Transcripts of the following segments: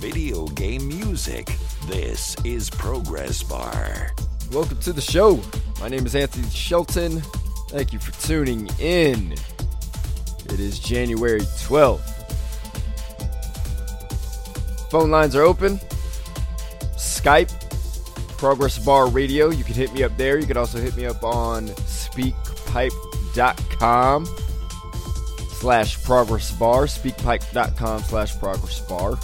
video game music. This is Progress Bar. Welcome to the show. My name is Anthony Shelton. Thank you for tuning in. It is January 12th. Phone lines are open. Skype, Progress Bar Radio. You can hit me up there. You can also hit me up on speakpipe.com slash progress bar. Speakpipe.com slash progress bar.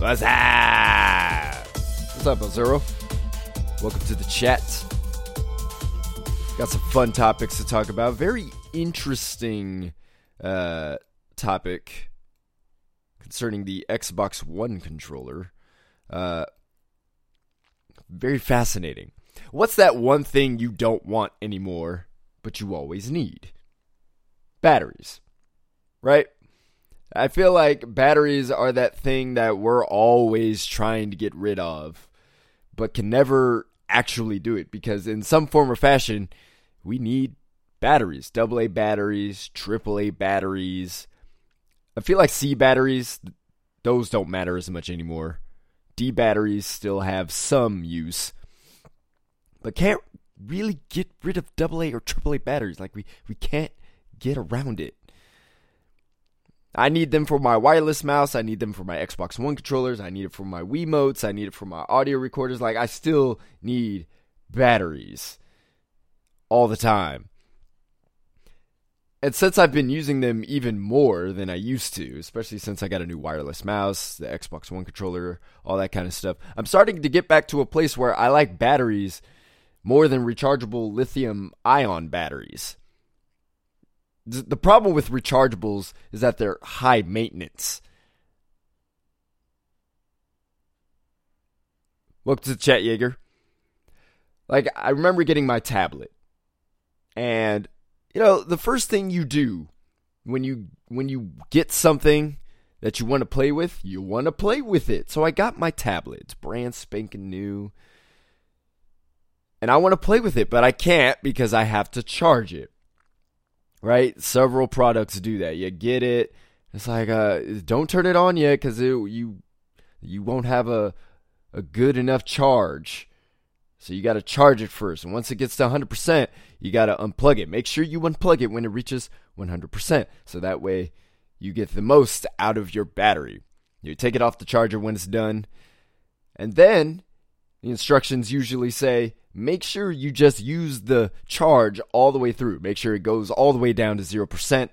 What's up? What's up, Zero? Welcome to the chat. Got some fun topics to talk about. Very interesting uh, topic concerning the Xbox One controller. Uh, very fascinating. What's that one thing you don't want anymore, but you always need? Batteries. Right? I feel like batteries are that thing that we're always trying to get rid of, but can never actually do it because, in some form or fashion, we need batteries AA batteries, AAA batteries. I feel like C batteries, those don't matter as much anymore. D batteries still have some use, but can't really get rid of AA or AAA batteries. Like, we, we can't get around it. I need them for my wireless mouse. I need them for my Xbox One controllers. I need it for my Wiimotes. I need it for my audio recorders. Like, I still need batteries all the time. And since I've been using them even more than I used to, especially since I got a new wireless mouse, the Xbox One controller, all that kind of stuff, I'm starting to get back to a place where I like batteries more than rechargeable lithium ion batteries the problem with rechargeables is that they're high maintenance. Welcome to the chat, Jaeger. Like, I remember getting my tablet. And, you know, the first thing you do when you when you get something that you want to play with, you want to play with it. So I got my tablet. It's brand spanking new. And I want to play with it, but I can't because I have to charge it right? Several products do that. You get it. It's like, uh, don't turn it on yet because you you won't have a a good enough charge. So you got to charge it first. And once it gets to 100%, you got to unplug it. Make sure you unplug it when it reaches 100%. So that way you get the most out of your battery. You take it off the charger when it's done. And then the instructions usually say make sure you just use the charge all the way through. Make sure it goes all the way down to 0%,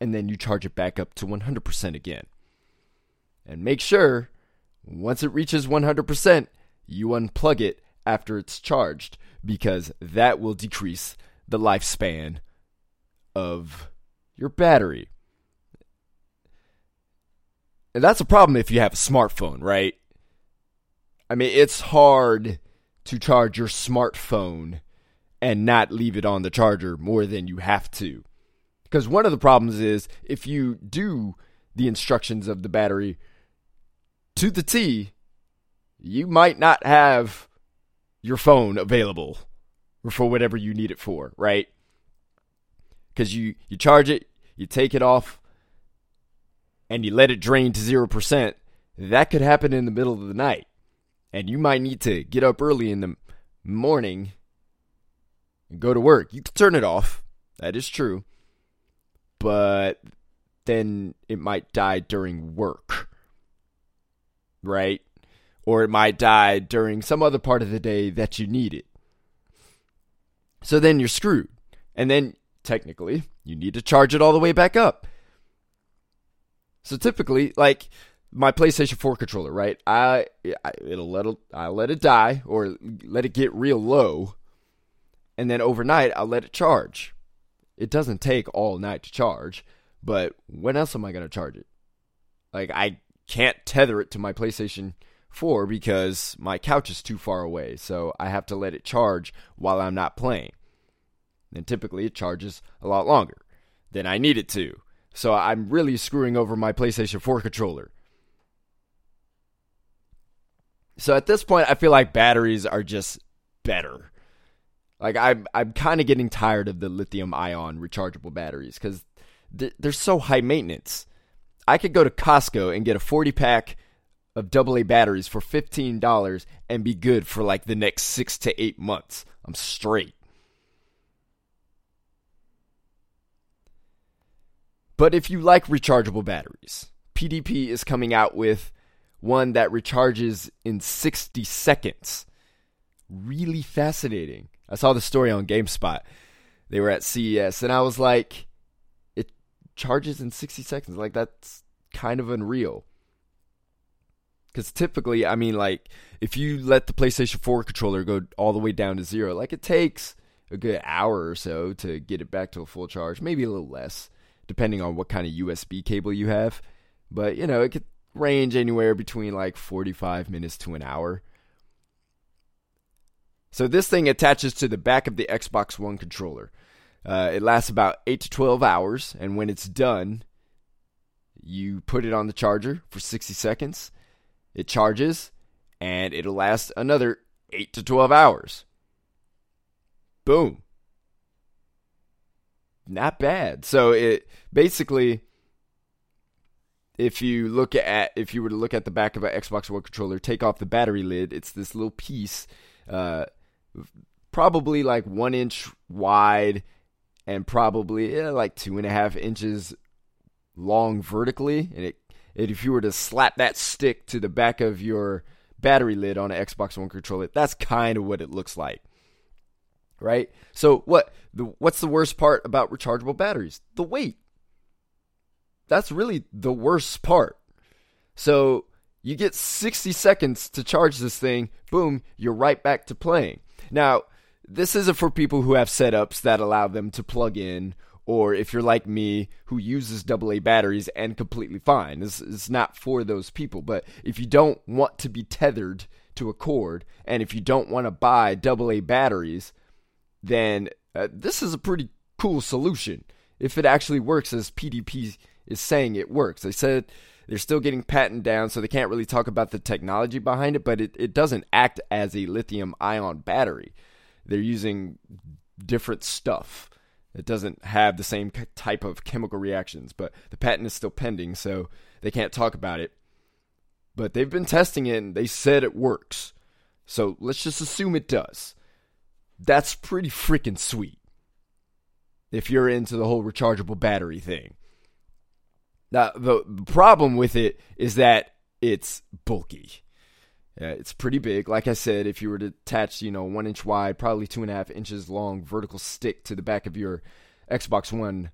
and then you charge it back up to 100% again. And make sure, once it reaches 100%, you unplug it after it's charged, because that will decrease the lifespan of your battery. And that's a problem if you have a smartphone, right? I mean, it's hard to charge your smartphone and not leave it on the charger more than you have to. Because one of the problems is if you do the instructions of the battery to the T, you might not have your phone available for whatever you need it for, right? Because you, you charge it, you take it off, and you let it drain to 0%. That could happen in the middle of the night and you might need to get up early in the morning and go to work. You can turn it off. That is true. But then it might die during work. Right? Or it might die during some other part of the day that you need it. So then you're screwed. And then technically, you need to charge it all the way back up. So typically, like my PlayStation 4 controller, right? I, I it'll let it, I let it die or let it get real low, and then overnight I'll let it charge. It doesn't take all night to charge, but when else am I gonna charge it? Like I can't tether it to my PlayStation 4 because my couch is too far away, so I have to let it charge while I'm not playing. And typically it charges a lot longer than I need it to. So I'm really screwing over my PlayStation 4 controller. So at this point, I feel like batteries are just better. Like I'm, I'm kind of getting tired of the lithium ion rechargeable batteries because they're so high maintenance. I could go to Costco and get a 40 pack of AA batteries for $15 and be good for like the next six to eight months. I'm straight. But if you like rechargeable batteries, PDP is coming out with one that recharges in 60 seconds. Really fascinating. I saw the story on GameSpot. They were at CES, and I was like, it charges in 60 seconds. Like, that's kind of unreal. Because typically, I mean, like, if you let the PlayStation 4 controller go all the way down to zero, like, it takes a good hour or so to get it back to a full charge, maybe a little less, depending on what kind of USB cable you have. But, you know, it could range anywhere between like 45 minutes to an hour. So this thing attaches to the back of the Xbox One controller. Uh, it lasts about 8 to 12 hours, and when it's done, you put it on the charger for 60 seconds. It charges, and it'll last another 8 to 12 hours. Boom. Not bad. So it basically if you look at if you were to look at the back of an Xbox One controller, take off the battery lid, it's this little piece, uh, probably like one inch wide and probably yeah, like two and a half inches long vertically. And it, and if you were to slap that stick to the back of your battery lid on an Xbox One controller, that's kind of what it looks like. Right? So what the what's the worst part about rechargeable batteries? The weight that's really the worst part. So you get 60 seconds to charge this thing, boom, you're right back to playing. Now, this isn't for people who have setups that allow them to plug in, or if you're like me who uses AA batteries and completely fine. This is not for those people. But if you don't want to be tethered to a cord, and if you don't want to buy AA batteries, then uh, this is a pretty cool solution. If it actually works as PDP is saying it works. They said they're still getting patent down, so they can't really talk about the technology behind it, but it, it doesn't act as a lithium ion battery. They're using different stuff. It doesn't have the same type of chemical reactions, but the patent is still pending, so they can't talk about it. But they've been testing it and they said it works. So let's just assume it does. That's pretty freaking sweet. If you're into the whole rechargeable battery thing. Now, the, problem with it is that it's bulky. Uh, it's pretty big. Like I said, if you were to attach, you know, one inch wide, probably two and a half inches long vertical stick to the back of your Xbox One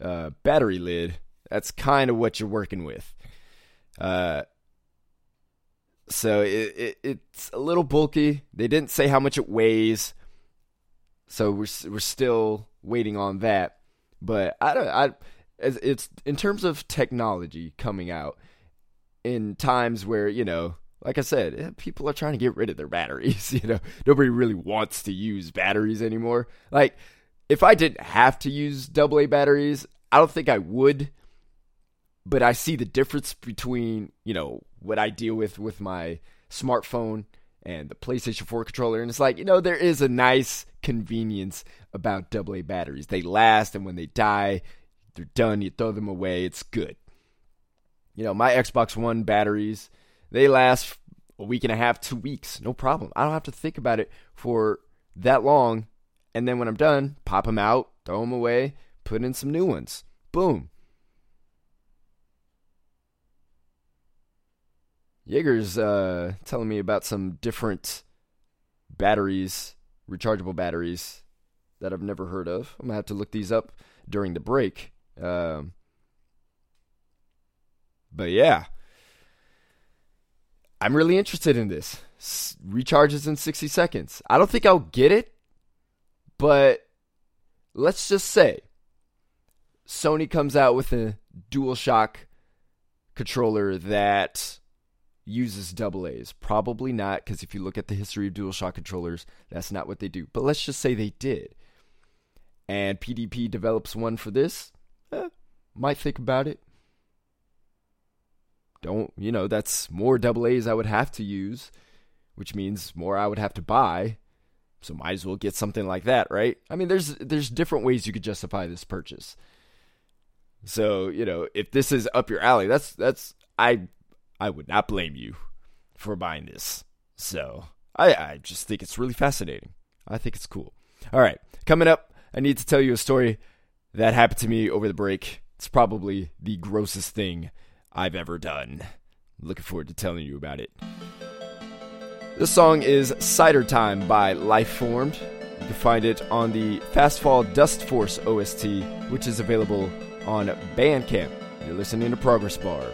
uh, battery lid, that's kind of what you're working with. Uh, so it, it, it's a little bulky. They didn't say how much it weighs, so we're we're still waiting on that. But I don't. I it's in terms of technology coming out in times where you know like i said eh, people are trying to get rid of their batteries you know. Nobody really wants to use batteries anymore. Like if i didn't have to use aa batteries i don't think i would but i see the difference between you know what i deal with with my smartphone and the playstation 4 controller and it's like you know there is a nice convenience about aa batteries. They last and when they die they're done. You throw them away. It's good. You know, my Xbox One batteries, they last a week and a half, two weeks. No problem. I don't have to think about it for that long. And then when I'm done, pop them out, throw them away, put in some new ones. Boom. Jaeger's uh, telling me about some different batteries, rechargeable batteries that I've never heard of. I'm going to have to look these up during the break. Um, but yeah, I'm really interested in this. S- recharges in 60 seconds. I don't think I'll get it, but let's just say Sony comes out with a DualShock controller that uses double A's. Probably not, because if you look at the history of DualShock controllers, that's not what they do. But let's just say they did. And PDP develops one for this might think about it. Don't, you know, that's more double A's I would have to use, which means more I would have to buy. So might as well get something like that, right? I mean, there's there's different ways you could justify this purchase. So, you know, if this is up your alley, that's that's I I would not blame you for buying this. So, I I just think it's really fascinating. I think it's cool. All right, coming up, I need to tell you a story that happened to me over the break. It's probably the grossest thing I've ever done. Looking forward to telling you about it. This song is Cider Time by Life Lifeformed. You can find it on the Fastfall Dustforce OST, which is available on Bandcamp. You're listening to Progress Bar.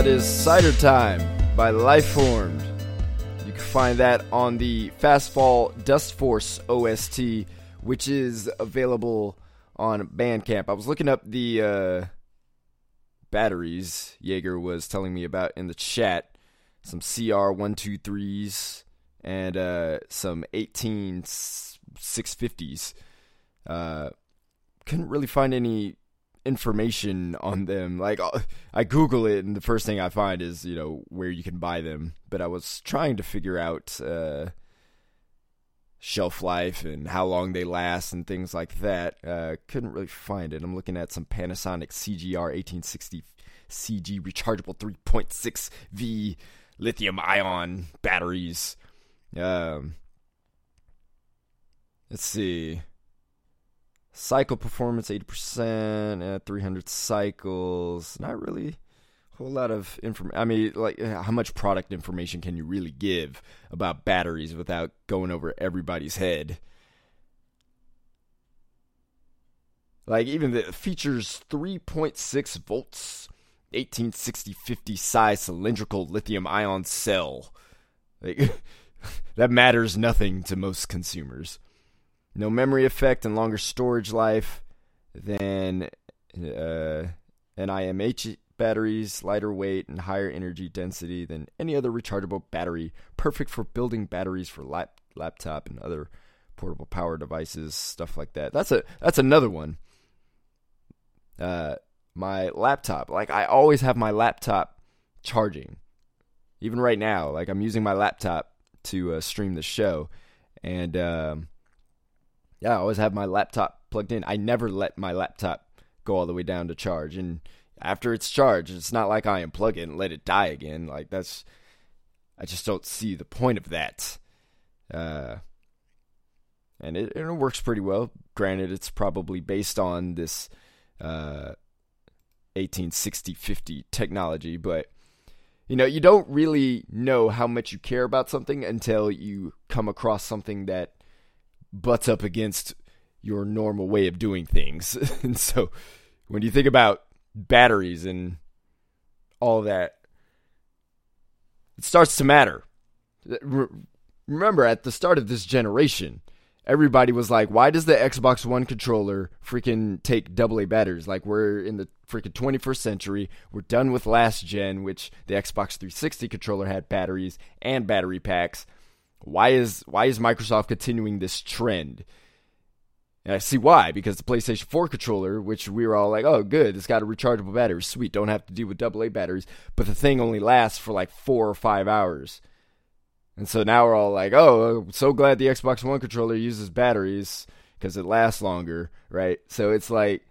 That is Cider Time by Lifeformed. You can find that on the Fastfall Dustforce OST, which is available on Bandcamp. I was looking up the uh, batteries Jaeger was telling me about in the chat. Some CR123s and uh, some 18 650s. Uh, couldn't really find any information on them. Like uh, I Google it, and the first thing I find is you know where you can buy them. But I was trying to figure out uh, shelf life and how long they last and things like that. Uh, couldn't really find it. I'm looking at some Panasonic CGR 1860 CG rechargeable 3.6 V lithium ion batteries. Um, let's see cycle performance 80% at uh, 300 cycles. Not really a whole lot of information i mean like how much product information can you really give about batteries without going over everybody's head? Like even the features 3.6 volts 1860 50 size cylindrical lithium ion cell. Like that matters nothing to most consumers no memory effect and longer storage life than uh, NIMH batteries, lighter weight and higher energy density than any other rechargeable battery. Perfect for building batteries for lap- laptop and other portable power devices, stuff like that. That's a that's another one. Uh, my laptop, like I always have my laptop charging. Even right now, like I'm using my laptop to uh, stream the show And um, yeah, I always have my laptop plugged in. I never let my laptop go all the way down to charge. And after it's charged, it's not like I unplug it and let it die again. Like that's, I just don't see the point of that. Uh, and it, it works pretty well. Granted, it's probably based on this uh, 1860 50 technology, but you know, you don't really know how much you care about something until you come across something that butts up against your normal way of doing things. and so when you think about batteries and all that, it starts to matter. Remember, at the start of this generation, everybody was like, why does the Xbox One controller freaking take AA batteries? Like, we're in the freaking 21st century. We're done with last gen, which the Xbox 360 controller had batteries and battery packs. Why is why is Microsoft continuing this trend? And I see why, because the PlayStation 4 controller, which we were all like, oh, good, it's got a rechargeable battery. Sweet, don't have to deal with AA batteries. But the thing only lasts for like four or five hours. And so now we're all like, oh, so glad the Xbox One controller uses batteries because it lasts longer, right? So it's like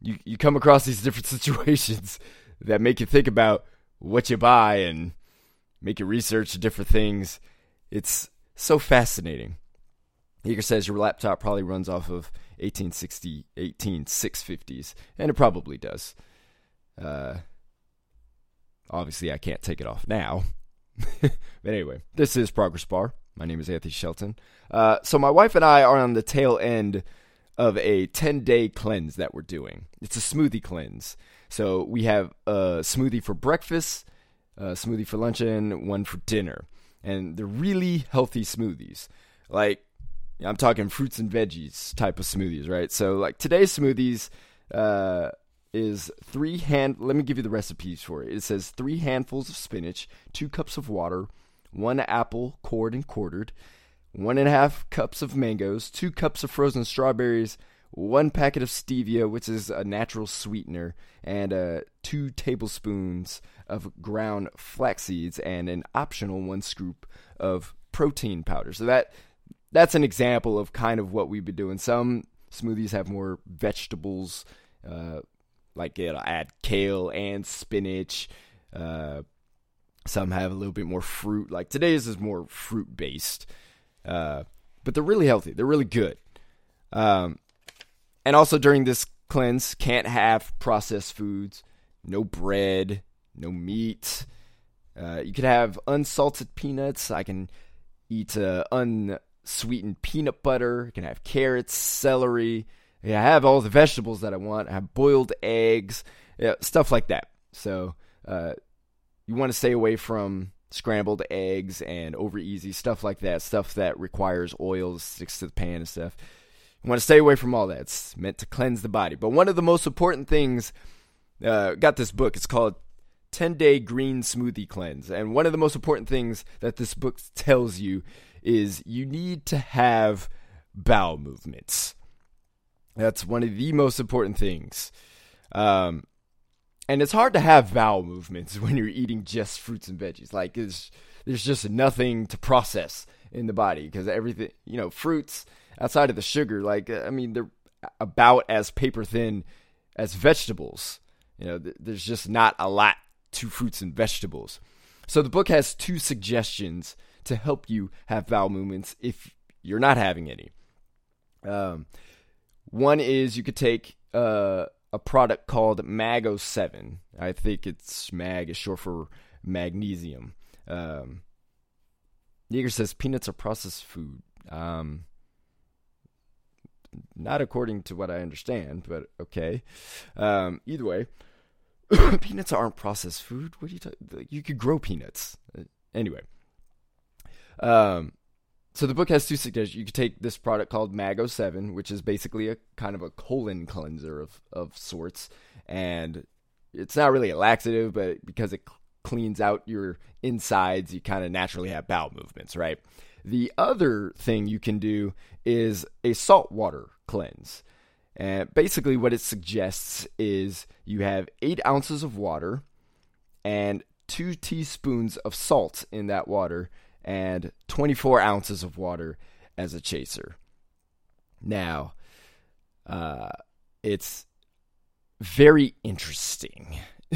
you, you come across these different situations that make you think about what you buy and make you research different things. It's so fascinating. Yeager says your laptop probably runs off of 1860, 18650s, and it probably does. Uh, obviously, I can't take it off now but anyway, this is Progress Bar. My name is Anthony Shelton. Uh, so my wife and I are on the tail end of a 10 day cleanse that we're doing. It's a smoothie cleanse. So we have a smoothie for breakfast, a smoothie for lunch, and one for dinner. And they're really healthy smoothies. Like, I'm talking fruits and veggies type of smoothies, right? So, like today's smoothies, uh, is three hand. Let me give you the recipes for it. It says three handfuls of spinach, two cups of water, one apple cored and quartered, one and a half cups of mangoes, two cups of frozen strawberries, one packet of stevia, which is a natural sweetener, and uh, two tablespoons of ground flax seeds, and an optional one scoop of protein powder. So that that's an example of kind of what we've been doing. Some smoothies have more vegetables. Uh, like it'll add kale and spinach. Uh, some have a little bit more fruit. Like today's is more fruit based, uh, but they're really healthy. They're really good. Um, and also during this cleanse, can't have processed foods. No bread, no meat. Uh, you could have unsalted peanuts. I can eat uh, unsweetened peanut butter. You can have carrots, celery. Yeah, I have all the vegetables that I want. I have boiled eggs, yeah, stuff like that. So uh, you want to stay away from scrambled eggs and over easy stuff like that. Stuff that requires oil, sticks to the pan and stuff. You want to stay away from all that. It's meant to cleanse the body. But one of the most important things, uh, got this book. It's called 10 Day Green Smoothie Cleanse. And one of the most important things that this book tells you is you need to have bowel movements. That's one of the most important things. Um, and it's hard to have bowel movements when you're eating just fruits and veggies. Like there's just nothing to process in the body because everything, you know, fruits outside of the sugar, like I mean, they're about as paper thin as vegetables. You know, th- there's just not a lot to fruits and vegetables. So the book has two suggestions to help you have bowel movements if you're not having any. Um, one is you could take uh, a product called Mago 7. I think it's mag is short for magnesium. Um, Yeager says peanuts are processed food. Um, not according to what I understand, but okay. Um, either way, peanuts aren't processed food. What are you talking? You could grow peanuts. Uh, anyway, um, so the book has two suggestions. You could take this product called Mago Seven, which is basically a kind of a colon cleanser of of sorts, and it's not really a laxative, but because it cl- cleans out your insides, you kind of naturally have bowel movements, right? The other thing you can do is a saltwater cleanse. And basically, what it suggests is you have eight ounces of water and two teaspoons of salt in that water and 24 ounces of water. as a chaser. Now, uh, it's very interesting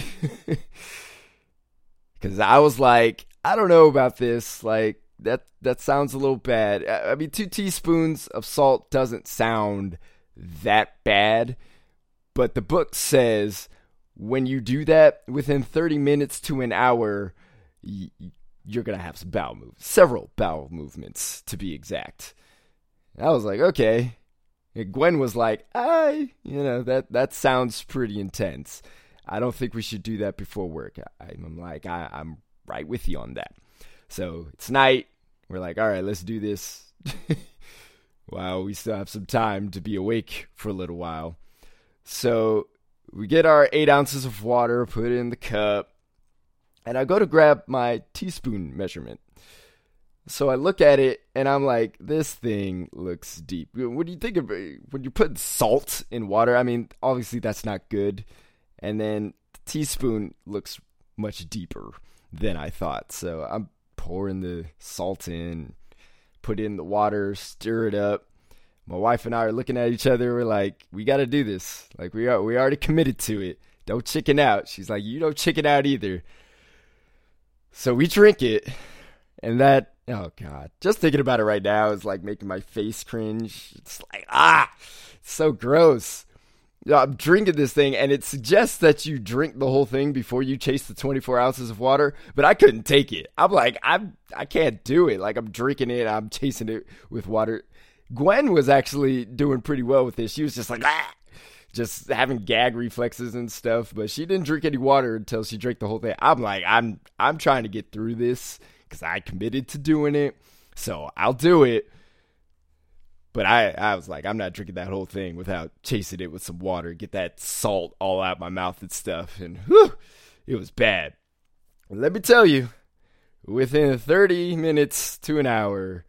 because I was like, I don't know about this. Like that that sounds a little bad. I mean, two teaspoons of salt doesn't sound that bad, but the book says when you do that within 30 minutes to an hour, you're gonna have some bowel movements, several bowel movements to be exact. I was like, okay. And Gwen was like, I, you know, that that sounds pretty intense. I don't think we should do that before work. I, am like, I, I'm right with you on that. So it's night. We're like, all right, let's do this. wow, we still have some time to be awake for a little while. So we get our eight ounces of water, put it in the cup, and I go to grab my teaspoon measurement. So I look at it and I'm like, this thing looks deep. What do you think of it? when you put salt in water? I mean, obviously that's not good. And then the teaspoon looks much deeper than I thought. So I'm pouring the salt in, put in the water, stir it up. My wife and I are looking at each other. We're like, we got to do this. Like we are, we already committed to it. Don't chicken out. She's like, you don't chicken out either. So we drink it, and that oh god, just thinking about it right now is like making my face cringe. It's like ah, so gross. I'm drinking this thing, and it suggests that you drink the whole thing before you chase the 24 ounces of water. But I couldn't take it. I'm like, I'm, I can't do it. Like I'm drinking it, I'm chasing it with water. Gwen was actually doing pretty well with this. She was just like, ah, just having gag reflexes and stuff. But she didn't drink any water until she drank the whole thing. I'm like, I'm, I'm trying to get through this because I committed to doing it. So I'll do it. But I, I was like, I'm not drinking that whole thing without chasing it with some water, get that salt all out my mouth and stuff. And whew, it was bad. Let me tell you, within 30 minutes to an hour,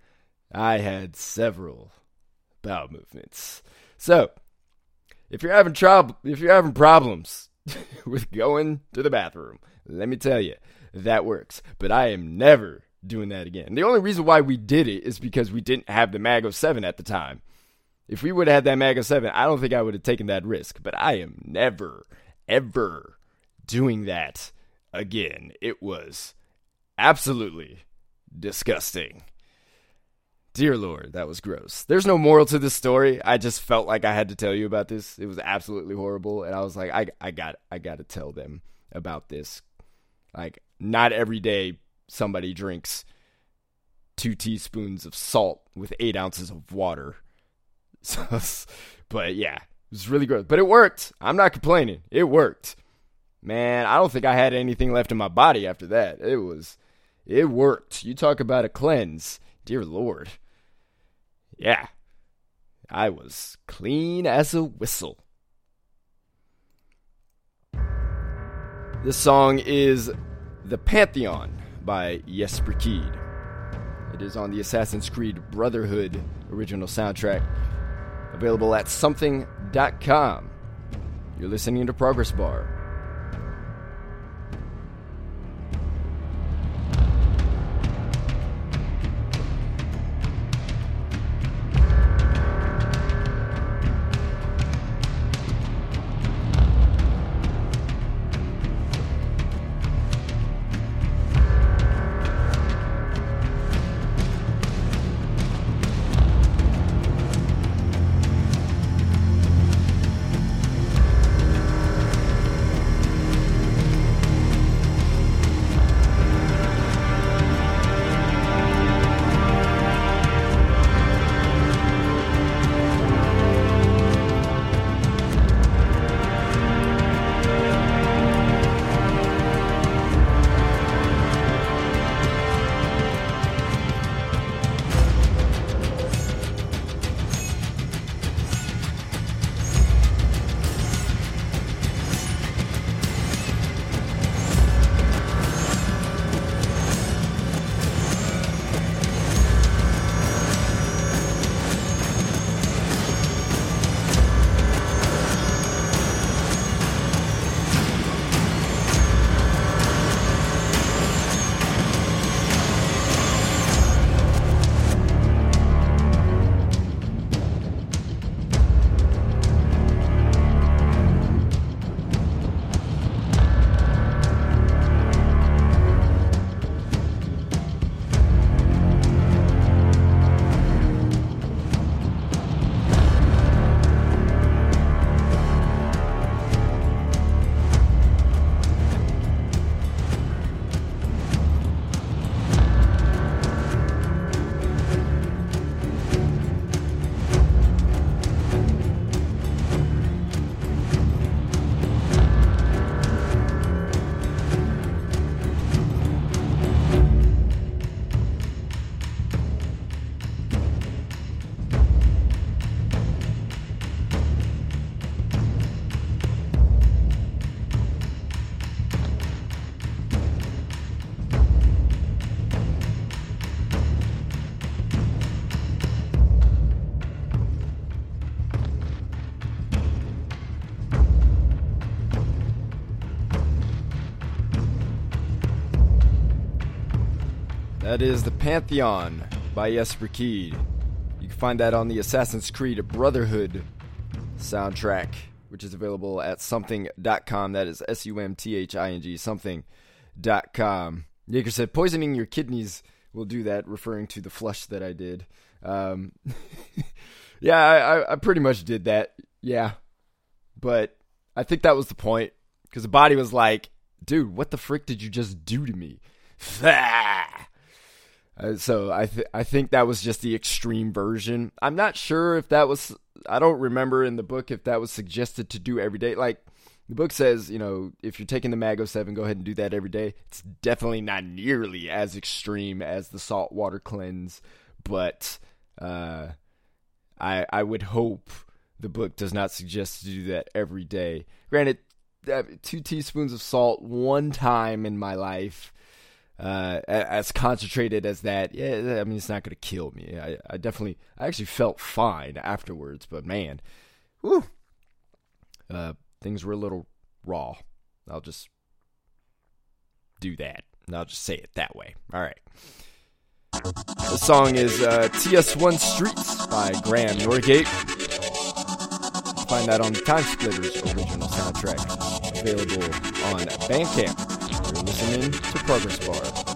I had several bowel movements. So, if you're having trouble, if you're having problems with going to the bathroom, let me tell you, that works. But I am never doing that again. The only reason why we did it is because we didn't have the Mago 7 at the time. If we would have had that Mago 7, I don't think I would have taken that risk. But I am never, ever doing that again. It was absolutely disgusting. Dear Lord, that was gross. There's no moral to this story. I just felt like I had to tell you about this. It was absolutely horrible, and I was like, I, I got, I got to tell them about this. Like, not every day somebody drinks two teaspoons of salt with eight ounces of water. So, but yeah, it was really gross. But it worked. I'm not complaining. It worked. Man, I don't think I had anything left in my body after that. It was, it worked. You talk about a cleanse. Dear Lord. Yeah. I was clean as a whistle. This song is The Pantheon by Jesper Kyd. It is on the Assassin's Creed Brotherhood original soundtrack, available at sumthing.com. You're listening to Progress Bar. That is The Pantheon by Jesper Kyd. You can find that on the Assassin's Creed Brotherhood soundtrack, which is available at sumthing.com. That is S U M T H I N G, sumthing.com. Yaker said, poisoning your kidneys will do that, referring to the flush that I did. Um, yeah, I, I pretty much did that. Yeah. But I think that was the point because the body was like, dude, what the frick did you just do to me? Uh, so I th- I think that was just the extreme version. I'm not sure if that was. I don't remember in the book if that was suggested to do every day. Like the book says, you know, if you're taking the Mago Seven, go ahead and do that every day. It's definitely not nearly as extreme as the saltwater cleanse, but uh, I I would hope the book does not suggest to do that every day. Granted, two teaspoons of salt one time in my life uh, as concentrated as that, yeah, I mean, it's not going to kill me. I, I definitely, I actually felt fine afterwards, but man, whew, uh, things were a little raw. I'll just do that. I'll just say it that way. All right. The song is uh, TS1 Streets by Graeme Norgate. Find that on the TimeSplitters original soundtrack, available on Bandcamp. You're listening to Progress Bar.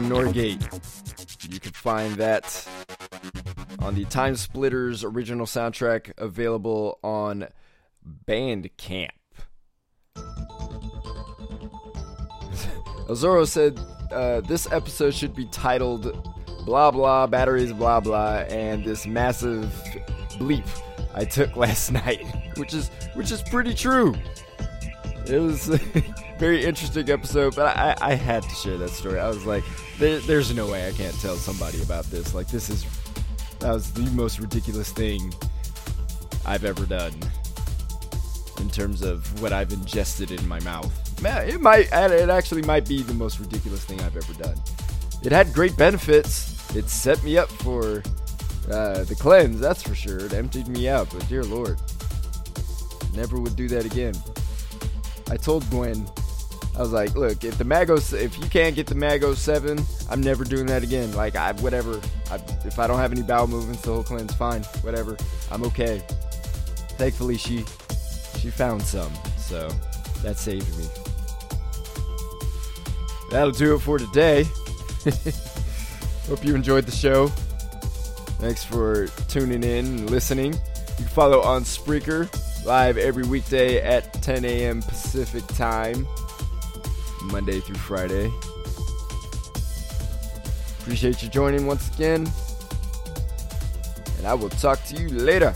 Graeme Norgate. You can find that on the TimeSplitters original soundtrack available on Bandcamp. Azoro said uh, this episode should be titled blah blah batteries blah blah and this massive bleep I took last night, which is which is pretty true. It was very interesting episode, but I, I had to share that story. I was like, there, there's no way I can't tell somebody about this. Like this is that was the most ridiculous thing I've ever done in terms of what I've ingested in my mouth. Man, it might it actually might be the most ridiculous thing I've ever done. It had great benefits. It set me up for uh, the cleanse, that's for sure. It emptied me out, but dear lord, never would do that again. I told Gwen, I was like, look, if the Mago, if you can't get the Mago Seven, I'm never doing that again. Like, I whatever. I, if I don't have any bowel movements, the whole cleanse, fine, whatever. I'm okay. Thankfully, she she found some, so that saved me. That'll do it for today. Hope you enjoyed the show. Thanks for tuning in and listening. You can follow on Spreaker live every weekday at 10 a.m. Pacific time, Monday through Friday. Appreciate you joining once again, and I will talk to you later.